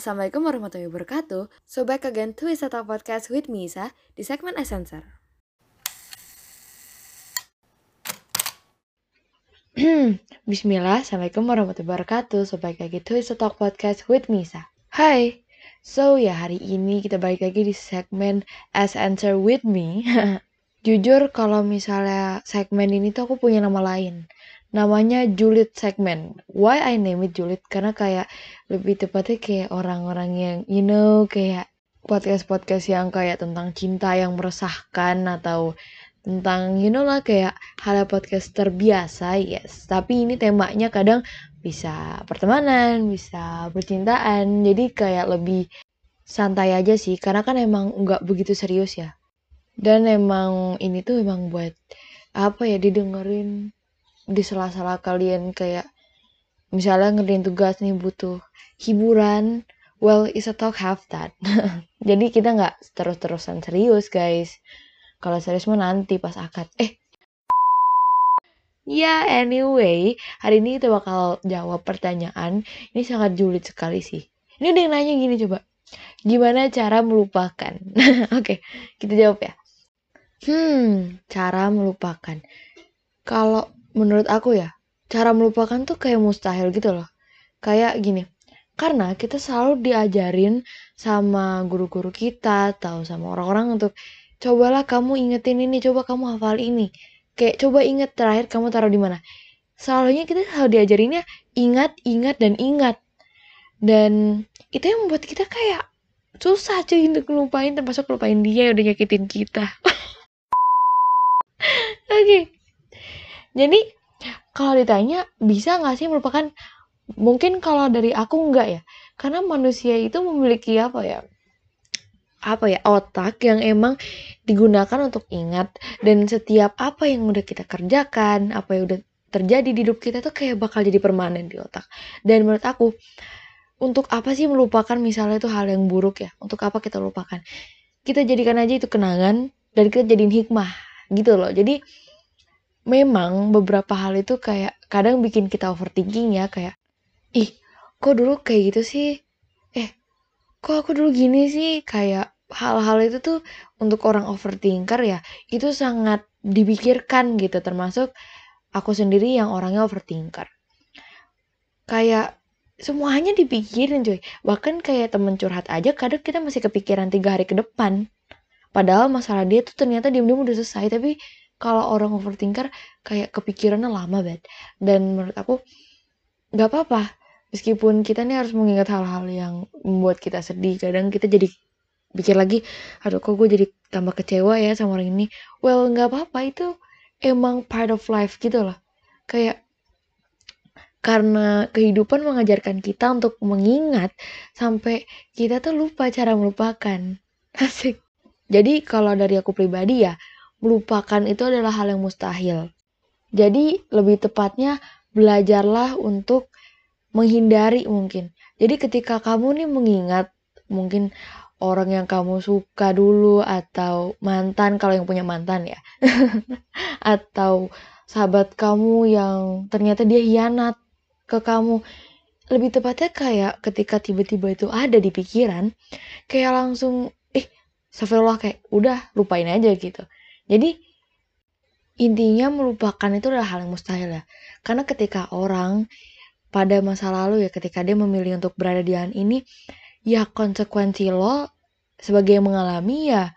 Assalamualaikum warahmatullahi wabarakatuh. So back again to Wisata Podcast with Misa di segmen Essencer. Bismillah, Assalamualaikum warahmatullahi wabarakatuh. So back lagi to Wisata Podcast with Misa. Hai, so ya hari ini kita balik lagi di segmen Essencer with Me. Jujur kalau misalnya segmen ini tuh aku punya nama lain namanya Julid segmen. Why I name it Julid? Karena kayak lebih tepatnya kayak orang-orang yang you know kayak podcast-podcast yang kayak tentang cinta yang meresahkan atau tentang you know lah kayak hal podcast terbiasa yes. Tapi ini temanya kadang bisa pertemanan, bisa percintaan. Jadi kayak lebih santai aja sih karena kan emang nggak begitu serius ya. Dan emang ini tuh emang buat apa ya didengerin di sela-sela kalian kayak misalnya ngerjain tugas nih butuh hiburan well is a talk have that jadi kita nggak terus-terusan serius guys kalau serius mah nanti pas akad eh Ya, yeah, anyway, hari ini kita bakal jawab pertanyaan. Ini sangat julid sekali sih. Ini ada yang nanya gini coba. Gimana cara melupakan? Oke, okay, kita jawab ya. Hmm, cara melupakan. Kalau menurut aku ya cara melupakan tuh kayak mustahil gitu loh. Kayak gini karena kita selalu diajarin sama guru-guru kita atau sama orang-orang untuk cobalah kamu ingetin ini coba kamu hafal ini. Kayak coba inget terakhir kamu taruh di mana. Selalunya kita selalu diajarinnya ingat ingat dan ingat. Dan itu yang membuat kita kayak susah cuy untuk ngelupain termasuk lupain dia yang udah nyakitin kita. Oke okay. Jadi kalau ditanya bisa nggak sih merupakan mungkin kalau dari aku enggak ya karena manusia itu memiliki apa ya apa ya otak yang emang digunakan untuk ingat. Dan setiap apa yang udah kita kerjakan apa yang udah terjadi di hidup kita tuh kayak bakal jadi permanen di otak. Dan menurut aku untuk apa sih melupakan misalnya itu hal yang buruk ya? Untuk apa kita lupakan? Kita jadikan aja itu kenangan dan kita jadiin hikmah gitu loh. Jadi memang beberapa hal itu kayak kadang bikin kita overthinking ya kayak ih kok dulu kayak gitu sih? Eh kok aku dulu gini sih? Kayak hal-hal itu tuh untuk orang overthinker ya itu sangat dipikirkan gitu termasuk aku sendiri yang orangnya overthinker. Kayak semuanya dipikirin cuy bahkan kayak temen curhat aja kadang kita masih kepikiran tiga hari ke depan. Padahal masalah dia tuh ternyata diam-diam udah selesai tapi kalau orang overthinker kayak kepikirannya lama banget dan menurut aku nggak apa-apa. Meskipun kita nih harus mengingat hal-hal yang membuat kita sedih kadang kita jadi pikir lagi aduh kok gue jadi tambah kecewa ya sama orang ini? Well nggak apa-apa. Itu emang part of life gitu loh. Kayak karena kehidupan mengajarkan kita untuk mengingat sampai kita tuh lupa cara melupakan. Asik. Jadi kalau dari aku pribadi ya melupakan itu adalah hal yang mustahil. Jadi lebih tepatnya belajarlah untuk menghindari mungkin. Jadi ketika kamu nih mengingat mungkin orang yang kamu suka dulu atau mantan kalau yang punya mantan ya. atau sahabat kamu yang ternyata dia hianat ke kamu. Lebih tepatnya kayak ketika tiba-tiba itu ada di pikiran, kayak langsung, eh, astagfirullah kayak udah lupain aja gitu. Jadi intinya melupakan itu adalah hal yang mustahil ya. Karena ketika orang pada masa lalu ya ketika dia memilih untuk berada di hal ini ya konsekuensi lo sebagai yang mengalami ya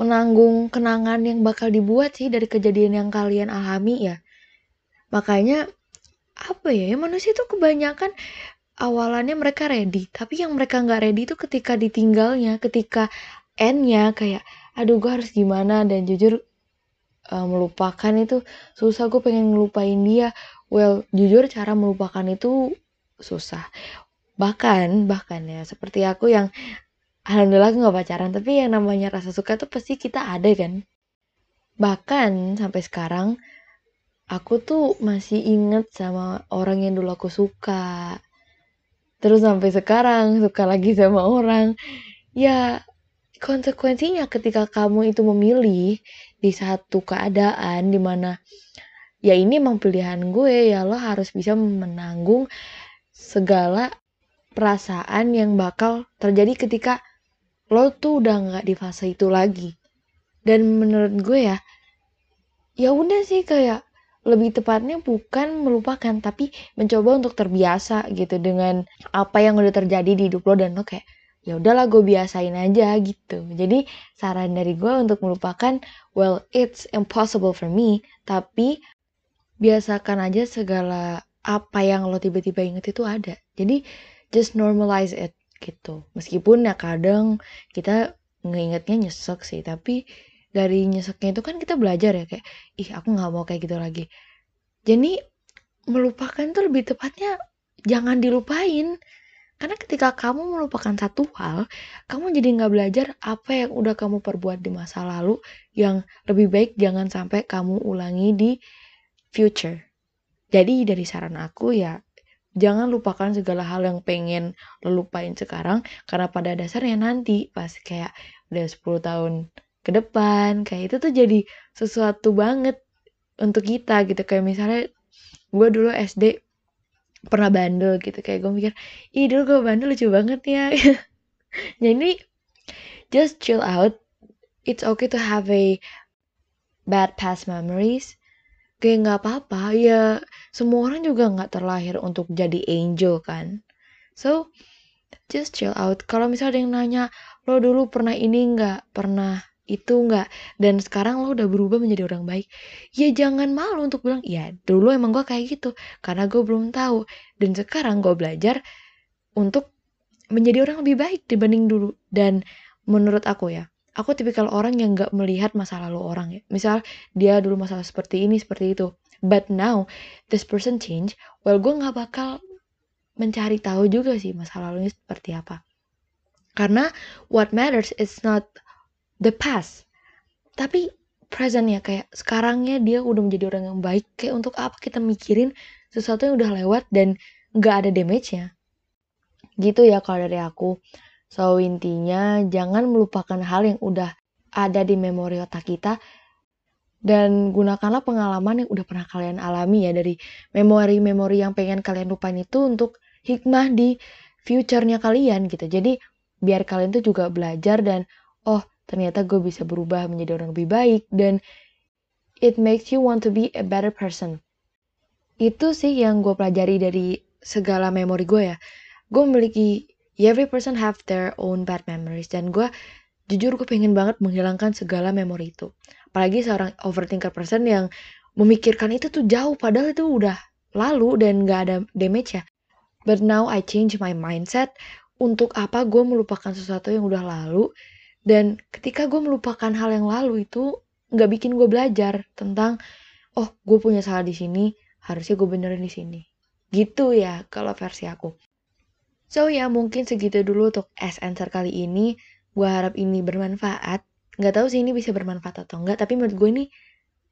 menanggung kenangan yang bakal dibuat sih dari kejadian yang kalian alami ya. Makanya apa ya, ya manusia itu kebanyakan awalannya mereka ready, tapi yang mereka nggak ready itu ketika ditinggalnya, ketika endnya kayak aduh gue harus gimana? Dan jujur uh, melupakan itu susah. Gue pengen ngelupain dia. Well jujur cara melupakan itu susah. Bahkan bahkan ya seperti aku yang alhamdulillah aku gak pacaran tapi yang namanya rasa suka tuh pasti kita ada kan? Bahkan sampai sekarang aku tuh masih inget sama orang yang dulu aku suka. Terus sampai sekarang suka lagi sama orang. Ya konsekuensinya ketika kamu itu memilih di satu keadaan di mana ya ini emang pilihan gue ya lo harus bisa menanggung segala perasaan yang bakal terjadi ketika lo tuh udah nggak di fase itu lagi. Dan menurut gue ya ya udah sih kayak lebih tepatnya bukan melupakan tapi mencoba untuk terbiasa gitu dengan apa yang udah terjadi di hidup lo dan lo kayak ya udahlah gue biasain aja gitu. Jadi saran dari gue untuk melupakan well it's impossible for me tapi biasakan aja segala apa yang lo tiba-tiba inget itu ada. Jadi just normalize it gitu. Meskipun ya kadang kita ngeingetnya nyesek sih tapi dari nyeseknya itu kan kita belajar ya kayak ih aku nggak mau kayak gitu lagi. Jadi melupakan tuh lebih tepatnya jangan dilupain karena ketika kamu melupakan satu hal kamu jadi nggak belajar apa yang udah kamu perbuat di masa lalu yang lebih baik jangan sampai kamu ulangi di future. Jadi dari saran aku ya jangan lupakan segala hal yang pengen lo lupain sekarang karena pada dasarnya nanti pas kayak udah 10 tahun ke depan kayak itu tuh jadi sesuatu banget untuk kita gitu. Kayak misalnya gue dulu SD pernah bandel gitu. Kayak gue mikir ih dulu gue bandel lucu banget ya. Jadi just chill out. It's okay to have a bad past memories. Kayak nggak apa-apa. Ya semua orang juga nggak terlahir untuk jadi angel kan? So just chill out. Kalau misalnya ada yang nanya lo dulu pernah ini nggak? Pernah itu nggak dan sekarang lo udah berubah menjadi orang baik ya jangan malu untuk bilang ya dulu emang gue kayak gitu karena gue belum tahu dan sekarang gue belajar untuk menjadi orang lebih baik dibanding dulu dan menurut aku ya aku tipikal orang yang gak melihat masa lalu orang ya. Misal dia dulu masalah seperti ini, seperti itu. But now, this person change, well gue gak bakal mencari tahu juga sih masa lalunya seperti apa. Karena what matters is not the past. Tapi present ya, kayak sekarangnya dia udah menjadi orang yang baik. Kayak untuk apa kita mikirin sesuatu yang udah lewat dan gak ada damage-nya. Gitu ya kalau dari aku. So intinya jangan melupakan hal yang udah ada di memori otak kita dan gunakanlah pengalaman yang udah pernah kalian alami ya dari memori-memori yang pengen kalian lupain itu untuk hikmah di future-nya kalian gitu. Jadi biar kalian tuh juga belajar dan oh ternyata gue bisa berubah menjadi orang lebih baik dan it makes you want to be a better person. Itu sih yang gue pelajari dari segala memori gue ya. Gue memiliki every person have their own bad memories dan gue jujur gue pengen banget menghilangkan segala memori itu apalagi seorang overthinker person yang memikirkan itu tuh jauh padahal itu udah lalu dan gak ada damage ya but now I change my mindset untuk apa gue melupakan sesuatu yang udah lalu dan ketika gue melupakan hal yang lalu itu nggak bikin gue belajar tentang oh gue punya salah di sini harusnya gue benerin di sini gitu ya kalau versi aku So ya mungkin segitu dulu untuk S answer kali ini. Gue harap ini bermanfaat. Gak tahu sih ini bisa bermanfaat atau enggak, tapi menurut gue ini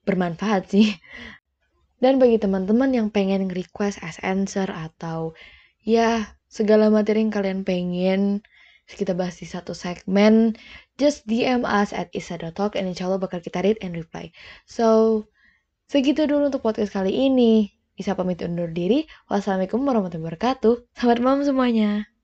bermanfaat sih. Dan bagi teman-teman yang pengen request S answer atau ya segala materi yang kalian pengen kita bahas di satu segmen, just DM us at isa.talk and insya Allah bakal kita read and reply. So, segitu dulu untuk podcast kali ini. Isa pamit undur diri. Wassalamualaikum warahmatullahi wabarakatuh. Selamat malam semuanya.